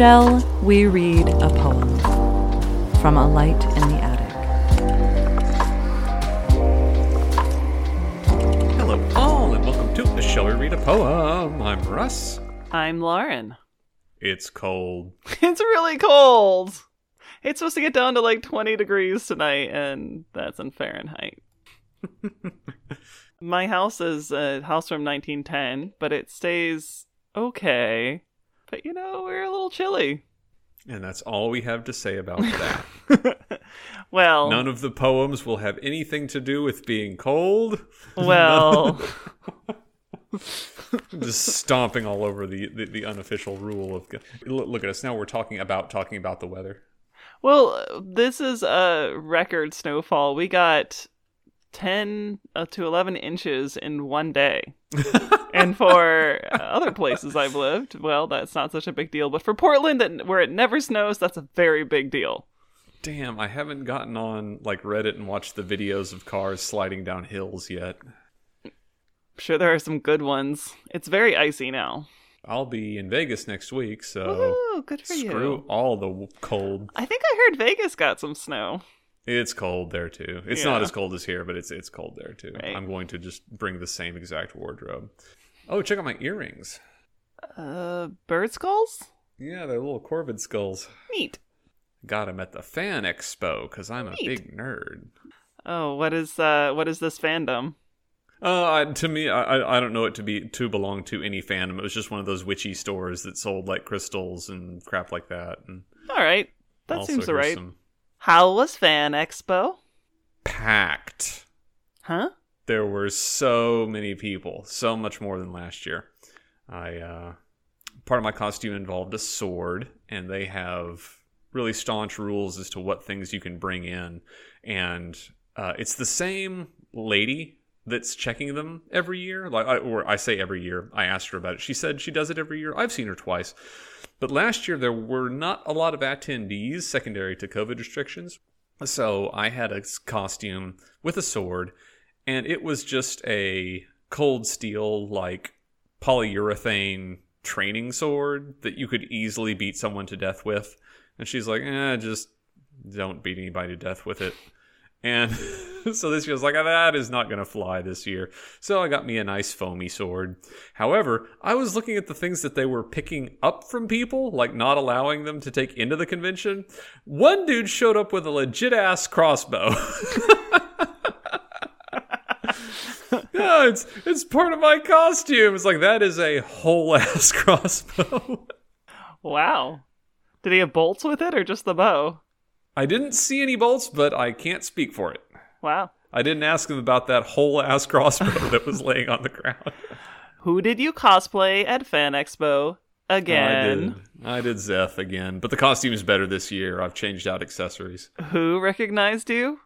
Shall we read a poem from A Light in the Attic? Hello, all, and welcome to the Shall We Read a Poem? I'm Russ. I'm Lauren. It's cold. It's really cold. It's supposed to get down to like 20 degrees tonight, and that's in Fahrenheit. My house is a house from 1910, but it stays okay. But you know, we're a little chilly. And that's all we have to say about that. well, None of the poems will have anything to do with being cold. well, Just stomping all over the, the, the unofficial rule of. Look look at us now. We're talking about talking about the weather. well, this is a record snowfall. We got 10 uh, to 11 inches in one day. and for other places I've lived, well, that's not such a big deal. But for Portland, that where it never snows, that's a very big deal. Damn, I haven't gotten on like Reddit and watched the videos of cars sliding down hills yet. I'm sure there are some good ones. It's very icy now. I'll be in Vegas next week, so Ooh, good for screw you. all the cold. I think I heard Vegas got some snow. It's cold there too. It's not as cold as here, but it's it's cold there too. Right. I'm going to just bring the same exact wardrobe. Oh, check out my earrings. Uh, bird skulls? Yeah, they're little corvid skulls. Neat. Got them at the Fan Expo because I'm a big nerd. Oh, what is uh, what is this fandom? Uh, to me, I I- don't know it to be to belong to any fandom. It was just one of those witchy stores that sold like crystals and crap like that. And All right, that seems right. Some How was Fan Expo? packed. Huh? there were so many people, so much more than last year. I uh, part of my costume involved a sword, and they have really staunch rules as to what things you can bring in, and uh, it's the same lady that's checking them every year. Like, I, or I say every year. I asked her about it. She said she does it every year. I've seen her twice, but last year there were not a lot of attendees, secondary to COVID restrictions. So I had a costume with a sword and it was just a cold steel like polyurethane training sword that you could easily beat someone to death with and she's like eh just don't beat anybody to death with it and so this was like ah, that is not going to fly this year so i got me a nice foamy sword however i was looking at the things that they were picking up from people like not allowing them to take into the convention one dude showed up with a legit ass crossbow yeah, it's it's part of my costume. It's like that is a whole ass crossbow. Wow. Did he have bolts with it or just the bow? I didn't see any bolts, but I can't speak for it. Wow. I didn't ask him about that whole ass crossbow that was laying on the ground. Who did you cosplay at Fan Expo again? I did. I did Zeth again, but the costume is better this year. I've changed out accessories. Who recognized you?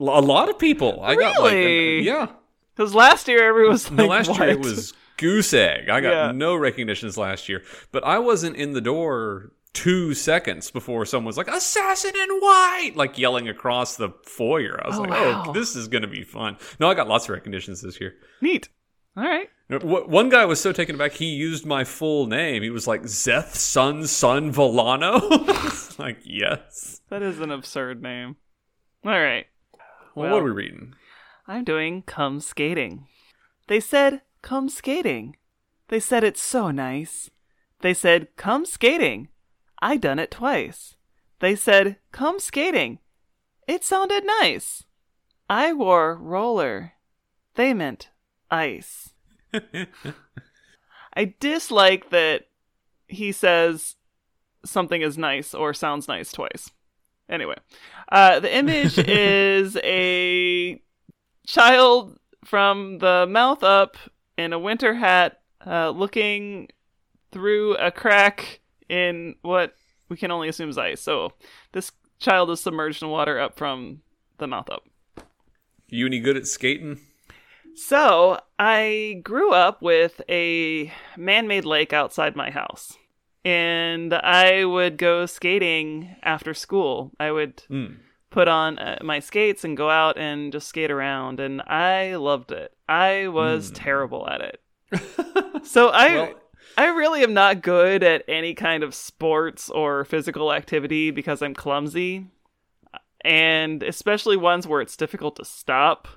L- A lot of people. I got like Really? yeah. Because last year everyone was like, No, last year it was goose egg. I got Yeah. no recognitions last year, but I wasn't in the door two seconds before someone was like "assassin in white," like yelling across the foyer. I was Oh, like, wow. "Oh, this is gonna be fun." No, I got lots of recognitions this year. neat. All right. Uh, one guy was so taken aback he used my full name. He was like Zeth Son Son Volano. Like yes. That is an absurd name. All right. Well, Well- what are we reading? I'm doing Come Skating. They said, Come skating. They said it's so nice. They said, Come skating. I done it twice. They said, Come skating. It sounded nice. I wore roller. They meant ice. I dislike that he says something is nice or sounds nice twice. Anyway, uh, the image is a child from the mouth up in a winter hat, uh, looking through a crack in what we can only assume is ice. So this child is submerged in water up from the mouth up. You any good at skating? So I grew up with a man made lake outside my house. And I would go skating after school. I would Hmm. put on uh, my skates and go out and just skate around. And I loved it. I was terrible at it. So I Well, I really am not good at any kind of sports or physical activity because I'm clumsy, and especially ones where it's difficult to stop.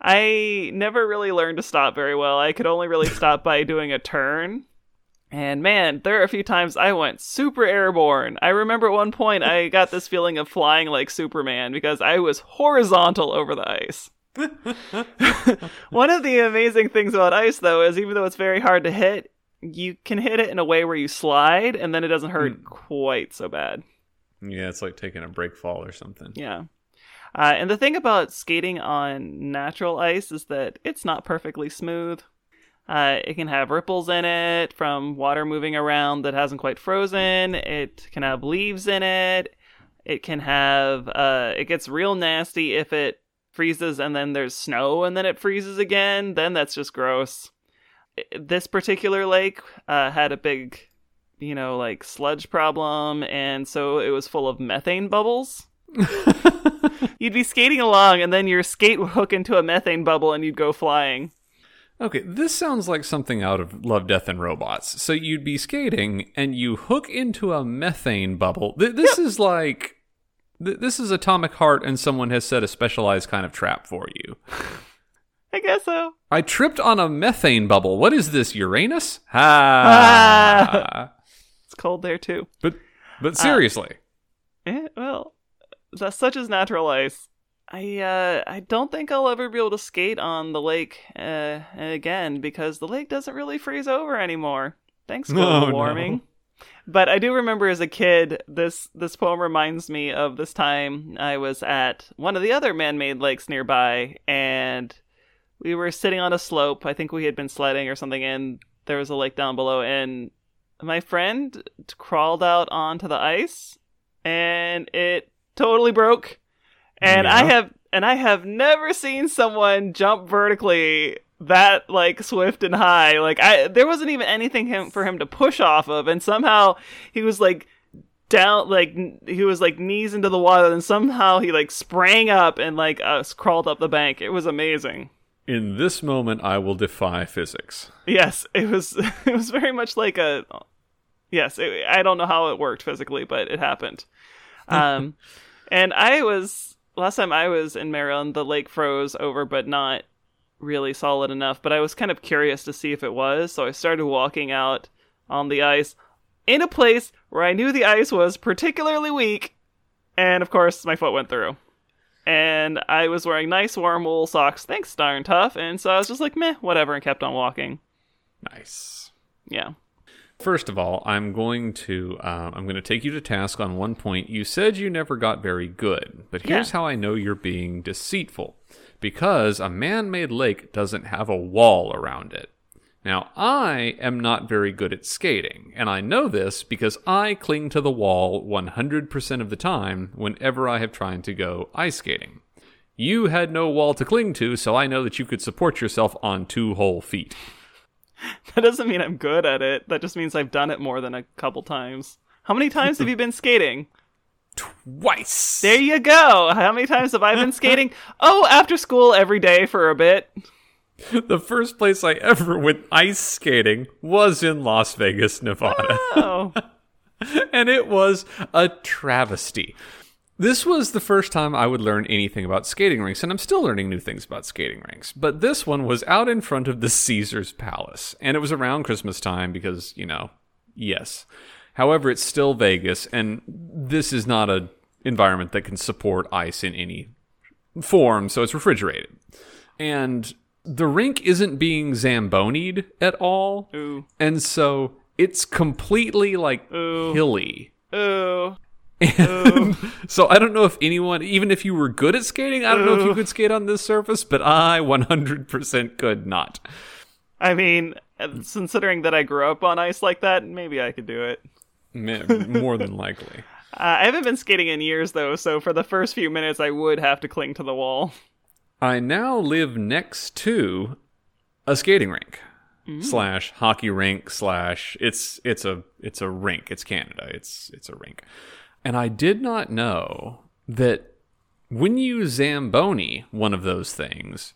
I never really learned to stop very well. I could only really stop by doing a turn. And man, there are a few times I went super airborne. I remember at one point I got this feeling of flying like Superman because I was horizontal over the ice. one of the amazing things about ice, though, is even though it's very hard to hit, you can hit it in a way where you slide and then it doesn't hurt quite so bad. Yeah, it's like taking a break fall or something. Yeah. Uh, and the thing about skating on natural ice is that it's not perfectly smooth. Uh, it can have ripples in it from water moving around that hasn't quite frozen. It can have leaves in it. It can have, uh, it gets real nasty if it freezes and then there's snow and then it freezes again. Then that's just gross. This particular lake uh, had a big, you know, like sludge problem, and so it was full of methane bubbles. you'd be skating along, and then your skate would hook into a methane bubble, and you'd go flying. Okay, this sounds like something out of Love, Death, and Robots. So you'd be skating and you hook into a methane bubble. Th- this is like. Th- this is Atomic Heart, and someone has set a specialized kind of trap for you. I guess so. I tripped on a methane bubble. What is this, Uranus? Ha! It's cold there too. but but seriously, Eh, well, that's such as natural ice. I uh, I don't think I'll ever be able to skate on the lake uh, again because the lake doesn't really freeze over anymore. Thanks, global no. warming. But I do remember as a kid, this this poem reminds me of this time I was at one of the other man-made lakes nearby, and we were sitting on a slope. I think we had been sledding or something, and there was a lake down below, and my friend crawled out onto the ice, and it totally broke. And I have and I have never seen someone jump vertically that like swift and high. Like I there wasn't even anything him for him to push off of and somehow he was like down like he was like knees into the water and somehow he like sprang up and like uh, crawled up the bank. It was amazing. In this moment, I will defy physics. Yes, it was it was very much like a yes, it, I don't know how it worked physically, but it happened. Um and I was last time I was in Maryland, the lake froze over but not really solid enough, but I was kind of curious to see if it was, so I started walking out on the ice in a place where I knew the ice was particularly weak, and of course my foot went through. And I was wearing nice warm wool socks, thanks darn tough, and so I was just like, meh, whatever, and kept on walking. Nice. Yeah. First of all, I'm going to uh, I'm going to take you to task on one point. You said you never got very good, but here's Yeah. how I know you're being deceitful. Because a man-made lake doesn't have a wall around it. Now, I am not very good at skating, and I know this because I cling to the wall 100% of the time whenever I have tried to go ice skating. You had no wall to cling to, so I know that you could support yourself on two whole feet. That doesn't mean I'm good at it. That just means I've done it more than a couple times. How many times have you been skating? Twice! There you go. How many times have I been skating? Oh, after school every day for a bit. The first place I ever went ice skating was in Las Vegas, Nevada. Oh, and it was a travesty. This was the first time I would learn anything about skating rinks, and I'm still learning new things about skating rinks. But this one was out in front of the Caesars Palace, and it was around Christmas time because, you know, yes. However, it's still Vegas, and this is not a environment that can support ice in any form, so it's refrigerated. And the rink isn't being zambonied at all. ooh, And so it's completely like Ooh. hilly. ooh. And so I don't know if anyone, even if you were good at skating, I don't know if you could skate on this surface, but I 100% could not. I mean, considering that I grew up on ice like that, maybe I could do it. More than likely. Uh, I haven't been skating in years though, so for the first few minutes, I would have to cling to the wall. I now live next to a skating rink slash hockey rink slash it's it's a it's a rink. It's Canada. It's it's a rink. And I did not know that when you zamboni one of those things,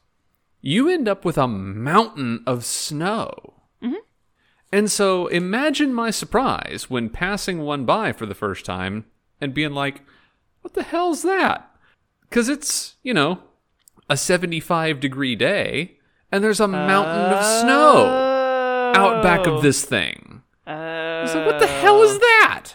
you end up with a mountain of snow. Mm-hmm. And so imagine my surprise when passing one by for the first time and being like, what the hell's that? Because it's, you know, a 75 degree day and there's a mountain of snow out back of this thing. I was like, what the hell is that?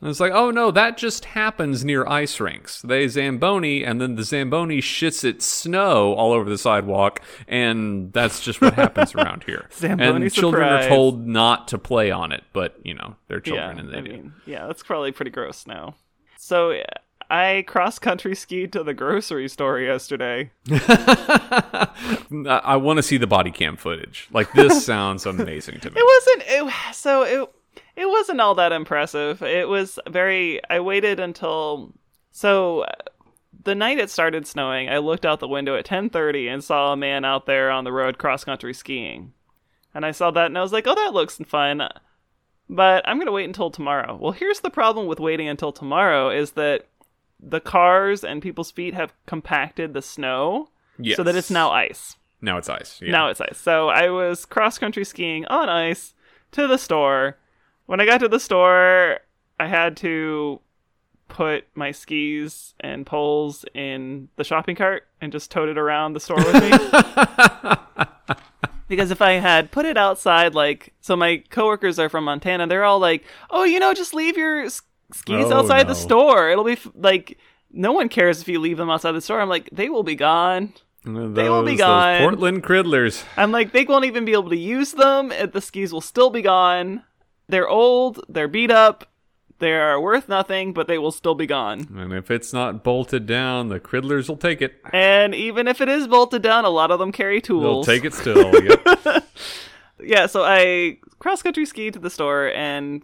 And it's like, oh no, that just happens near ice rinks. They Zamboni, and then the Zamboni shits its snow all over the sidewalk, and that's just what happens around here. Zamboni and children are told not to play on it, but you know they're children yeah, and they I do. mean, yeah, that's probably pretty gross now. So yeah, I cross country skied to the grocery store yesterday. I, want to see the body cam footage. Like this sounds amazing to me. It wasn't it, so it it wasn't all that impressive. It was very. I waited until so the night it started snowing. I looked out the window at ten thirty and saw a man out there on the road cross country skiing, and I saw that and I was like, "Oh, that looks fun." But I'm gonna wait until tomorrow. Well, here's the problem with waiting until tomorrow is that the cars and people's feet have compacted the snow Yes. so that it's now ice. now it's ice. Yeah. Now it's ice. So I was cross country skiing on ice to the store. When I got to the store, I had to put my skis and poles in the shopping cart and just tote it around the store with me. because if I had put it outside, like, so my coworkers are from Montana, they're all like, oh, you know, just leave your skis Oh, outside no. the store. It'll be f- like, no one cares if you leave them outside the store. I'm like, they will be gone. those, they will be gone. Portland Criddlers. I'm like, they won't even be able to use them. The skis will still be gone. They're old. They're beat up. They are worth nothing, but they will still be gone. And if it's not bolted down, the Criddlers will take it. And even if it is bolted down, a lot of them carry tools. They'll take it still. yep. Yeah, so I cross country skied to the store, and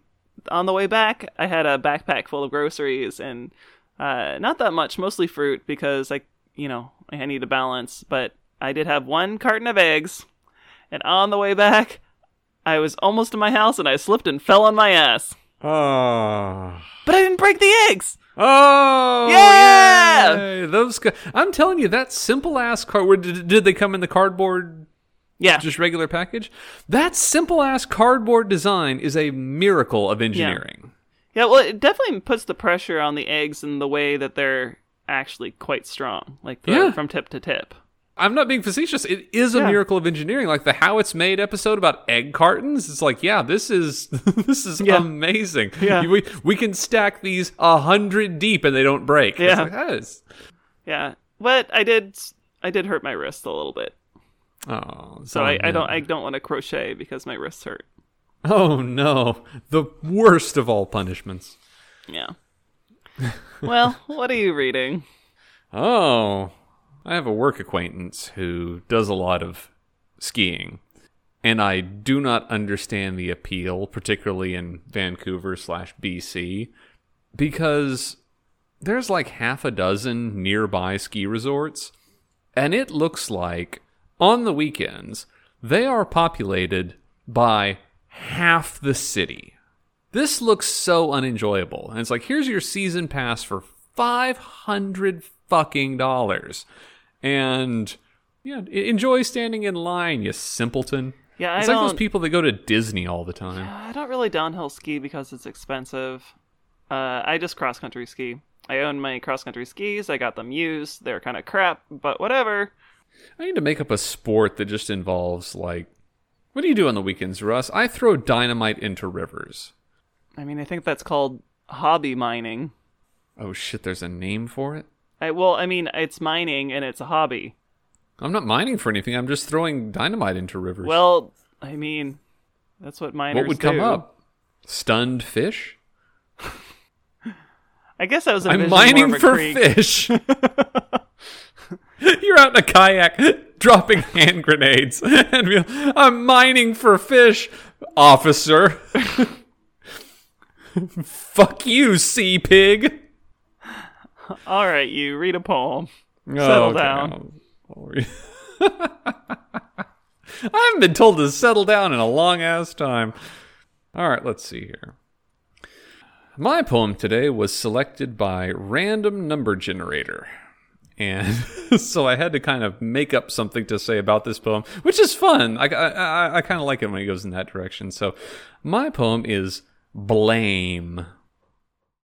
on the way back, I had a backpack full of groceries and uh, not that much, mostly fruit because I, you know, I need a balance. But I did have one carton of eggs, and on the way back, I was almost to my house and I slipped and fell on my ass. Oh. But I didn't break the eggs. Oh Yeah! yay! Those I'm telling you, that simple ass cardboard. Did, did they come in the cardboard, Yeah, just regular package? That simple ass cardboard design is a miracle of engineering. yeah. Well, it definitely puts the pressure on the eggs in the way that they're actually quite strong, like the, Yeah. from tip to tip. I'm not being facetious. It is a Yeah. miracle of engineering. Like the How It's Made episode about egg cartons. It's like, yeah, this is this is Yeah. amazing. Yeah. We we can stack these a hundred deep and they don't break. Yeah. like, that is. Yeah, but I did I did hurt my wrist a little bit, Oh, so I, I don't I don't want to crochet because my wrists hurt. Oh no, the worst of all punishments. Yeah. well, what are you reading? Oh, I have a work acquaintance who does a lot of skiing, and I do not understand the appeal, particularly in Vancouver slash BC, because there's like half a dozen nearby ski resorts, and it looks like on the weekends they are populated by half the city. This looks so unenjoyable. And it's like, here's your season pass for 500 fucking dollars. And yeah, enjoy standing in line, you simpleton. Yeah, I it's like those people that go to Disney all the time. I don't really downhill ski because it's expensive. Uh, I just cross country ski. I own my cross country skis. I got them used. They're kind of crap, but whatever. I need to make up a sport that just involves like what do you do on the weekends, Russ? I throw dynamite into rivers. I mean, I think that's called hobby mining. Oh shit, there's a name for it? I, well, I mean, it's mining and it's a hobby. I'm not mining for anything. I'm just throwing dynamite into rivers. Well, I mean, that's what miners what would come do. up? Stunned fish? I guess I was I'm mining for creek. fish. You're out in a kayak dropping hand grenades. and be- I'm mining for fish, officer. Fuck you, sea pig. All right, you read a poem. Oh, Settle okay, down. I'll- I'll read- I haven't been told to settle down in a long ass time. All right, let's see here. My poem today was selected by Random Number Generator. And so I had to kind of make up something to say about this poem, which is fun. I, I, I, kind of like it when he goes in that direction. So my poem is Blame.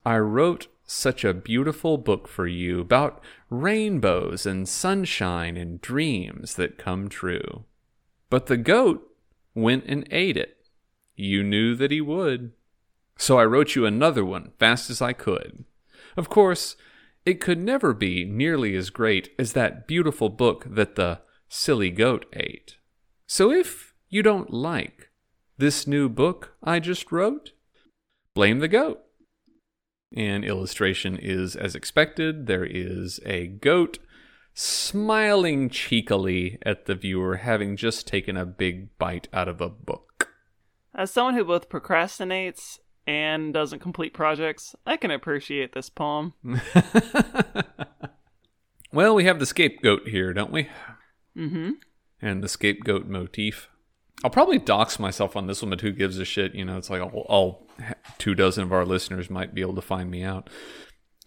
I wrote such a beautiful book for you about rainbows and sunshine and dreams that come true. But the goat went and ate it. You knew that he would. So I wrote you another one fast as I could. Of course, it could never be nearly as great as that beautiful book that the silly goat ate. So if you don't like this new book I just wrote, blame the goat. An illustration is as expected. There is a goat smiling cheekily at the viewer, having just taken a big bite out of a book. As someone who both procrastinates and doesn't complete projects, I can appreciate this poem. well, we have the scapegoat here, don't we? Mm-hmm. And the scapegoat motif. I'll probably dox myself on this one, but who gives a shit? You know, it's like all, all two dozen of our listeners might be able to find me out.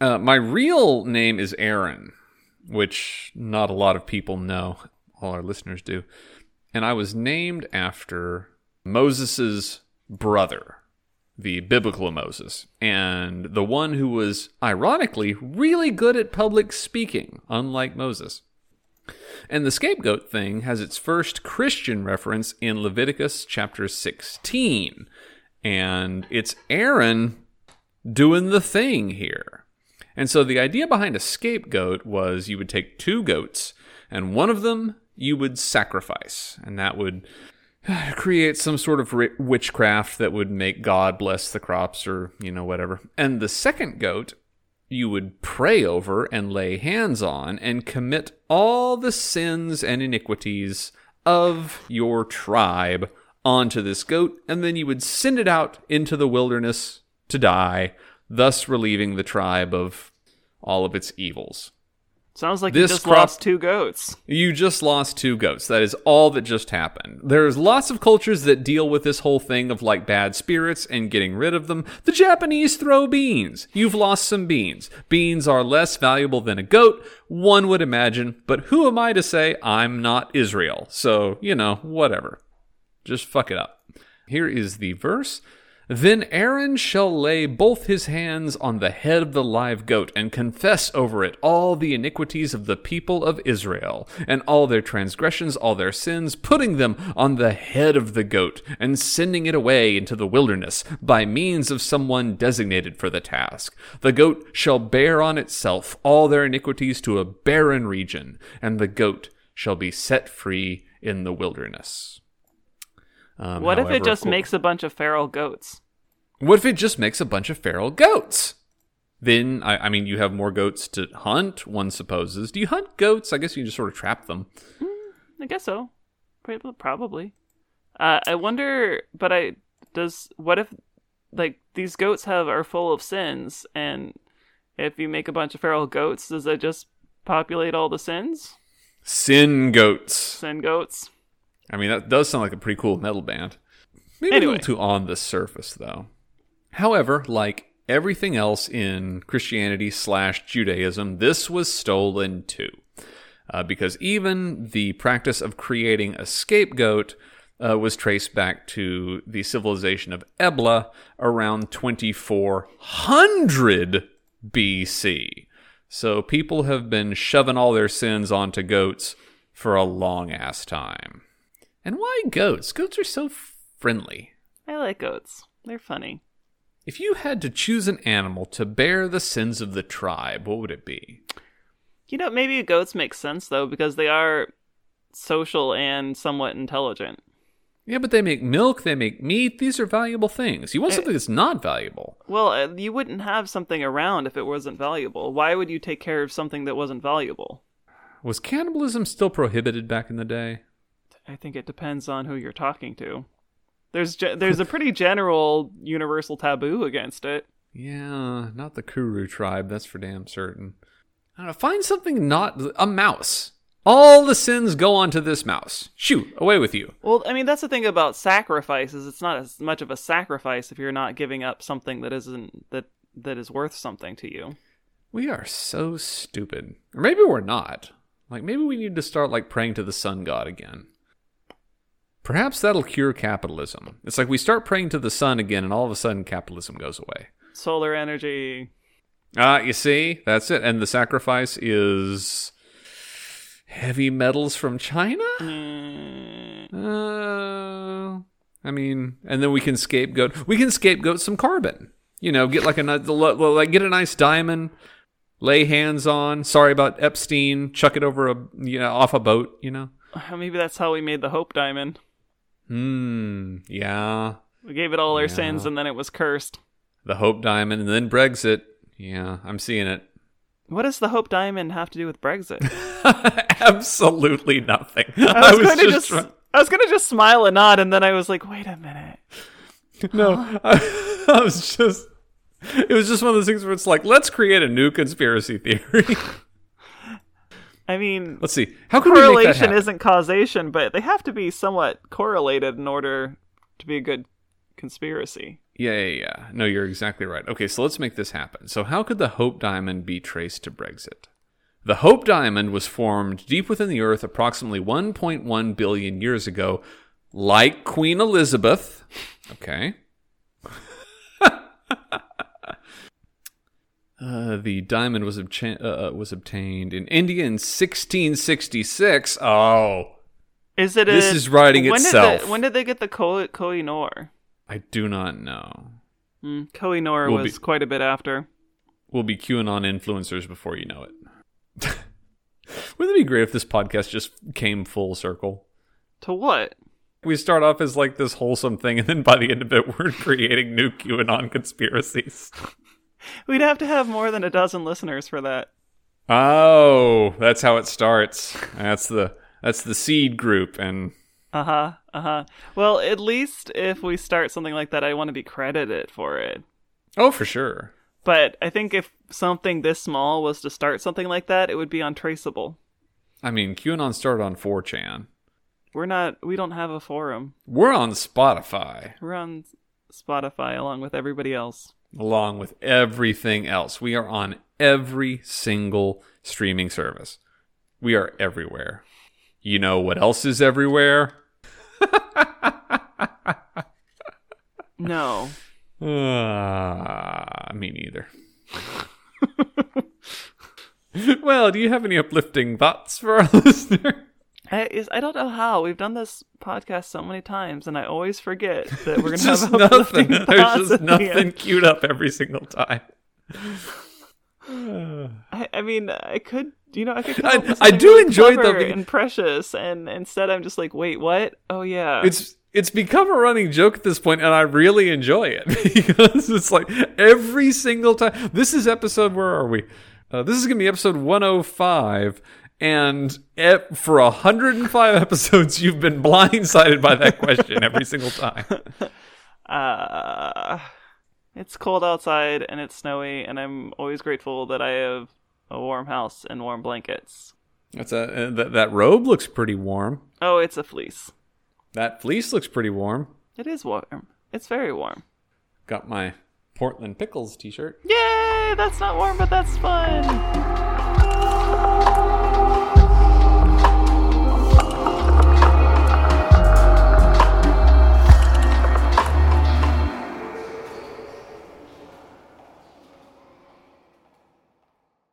Uh, my real name is Aaron, which not a lot of people know. All our listeners do. And I was named after Moses's brother, the biblical Moses, and the one who was, ironically, really good at public speaking, unlike Moses. And the scapegoat thing has its first Christian reference in Leviticus chapter 16. And it's Aaron doing the thing here. And so the idea behind a scapegoat was you would take two goats, and one of them you would sacrifice, and that would create some sort of witchcraft that would make God bless the crops or, you know, whatever. And the second goat you would pray over and lay hands on and commit all the sins and iniquities of your tribe onto this goat, and then you would send it out into the wilderness to die, thus relieving the tribe of all of its evils. Sounds like this you just crop, lost two goats. You just lost two goats. That is all that just happened. There's lots of cultures that deal with this whole thing of like bad spirits and getting rid of them. The Japanese throw beans. You've lost some beans. Beans are less valuable than a goat, one would imagine, but who am I to say I'm not Israel? So, you know, whatever. Just fuck it up. Here is the verse. Then Aaron shall lay both his hands on the head of the live goat, and confess over it all the iniquities of the people of Israel, and all their transgressions, all their sins, putting them on the head of the goat, and sending it away into the wilderness by means of someone designated for the task. The goat shall bear on itself all their iniquities to a barren region, and the goat shall be set free in the wilderness. Um, what however, if it just makes a bunch of feral goats? What if it just makes a bunch of feral goats? Then, I, I, mean, you have more goats to hunt, one supposes. Do you hunt goats? I guess you just sort of trap them. Mm, I guess so. Probably. Uh, I wonder, but I, does, what if, like, these goats have, are full of sins, and if you make a bunch of feral goats, does that just populate all the sins? Sin goats. Sin goats. I mean, that does sound like a pretty cool metal band. Maybe anyway. a little too on the surface, though. However, like everything else in Christianity slash Judaism, this was stolen too. Uh, because even the practice of creating a scapegoat uh, was traced back to the civilization of Ebla around 2400 BC. So people have been shoving all their sins onto goats for a long ass time. And why goats? Goats are so friendly. I like goats. They're funny. If you had to choose an animal to bear the sins of the tribe, what would it be? You know, maybe goats make sense though because they are social and somewhat intelligent. Yeah, but they make milk, they make meat. These are valuable things. You want eh, something that's not valuable. Well, uh, you wouldn't have something around if it wasn't valuable. Why would you take care of something that wasn't valuable? Was cannibalism still prohibited back in the day? I think it depends on who you're talking to. There's ge- there's a pretty general universal taboo against it. Yeah, not the Kuru tribe. That's for damn certain. I don't know. Find something not a mouse. All the sins go onto this mouse. Shoot, away with you. Well, I mean that's the thing about sacrifices. It's not as much of a sacrifice if you're not giving up something that isn't that that is worth something to you. We are so stupid. Or maybe we're not. Like maybe we need to start like praying to the sun god again. Perhaps that'll cure capitalism. It's like we start praying to the sun again and all of a sudden capitalism goes away. Solar energy. Ah, you see? That's it. And the sacrifice is heavy metals from China? Mm, Uh, I mean, and then we can scapegoat. We can scapegoat some carbon. You know, get like a like get a nice diamond, lay hands on. Sorry about Epstein. Chuck it over a you know off a boat. You know. maybe that's how we made the Hope Diamond. Hmm. Yeah. We gave it all our Yeah. sins and then it was cursed. The Hope Diamond, and then Brexit. Yeah, I'm seeing it. What does the Hope Diamond have to do with Brexit? Absolutely nothing. I was, going to just, try- I was going to just smile and nod, and then I was like, wait a minute. No, I, I was just. It was just one of those things where it's like, let's create a new conspiracy theory. I mean, let's see. How can we make that correlation isn't causation, but they have to be somewhat correlated in order to be a good conspiracy. Yeah, yeah, yeah. No, you're exactly right. Okay, so let's make this happen. So, how could the Hope Diamond be traced to Brexit? The Hope Diamond was formed deep within the Earth approximately 1.1 billion years ago, like Queen Elizabeth. Okay. Uh, the diamond was, obcha- uh, was obtained in India in 1666. Oh, Is it? This a, is writing when itself. Did the, when did they get the Koh Koh Nor? I do not know. Mm, Koh Nor Will was be- quite a bit after. We'll be QAnon influencers before you know it. Wouldn't it be great if this podcast just came full circle? To what? We start off as like this wholesome thing, and then by the end of it, we're creating new QAnon conspiracies. We'd have to have more than a dozen listeners for that. Oh, that's how it starts. That's the that's the seed group, and Uh huh. Uh huh. Well, at least if we start something like that, I want to be credited for it. oh, for sure. But I think if something this small was to start something like that, it would be untraceable. I mean, QAnon started on 4chan. We're not. We don't have a forum. We're on Spotify, We're on Spotify along with everybody else. Along with everything else. We are on every single streaming service. We are everywhere. You know what else is everywhere? No. Uh, me neither. well, do you have any uplifting thoughts for our listener? I, is, I don't know how. We've done this podcast so many times, and I always forget that we're going to just have nothing. There's just nothing queued up every single time. I, I mean, I could, you know, I could. I- I do really enjoy the- and precious, and instead I'm just like, wait, what? Oh yeah, It's it's become a running joke at this point, and I really enjoy it because it's like every single time. This is episode. Where are we? Uh, this is gonna be episode 105, and e- for 105 episodes, you've been blindsided by that question every single time. uh, it's cold outside and it's snowy, and I'm always grateful that I have a warm house and warm blankets. That's a uh, that that robe looks pretty warm. Oh, it's a fleece. That fleece looks pretty warm. It is warm. It's very warm. Got my Portland Pickles T-shirt. Yay! That's not warm, but that's fun.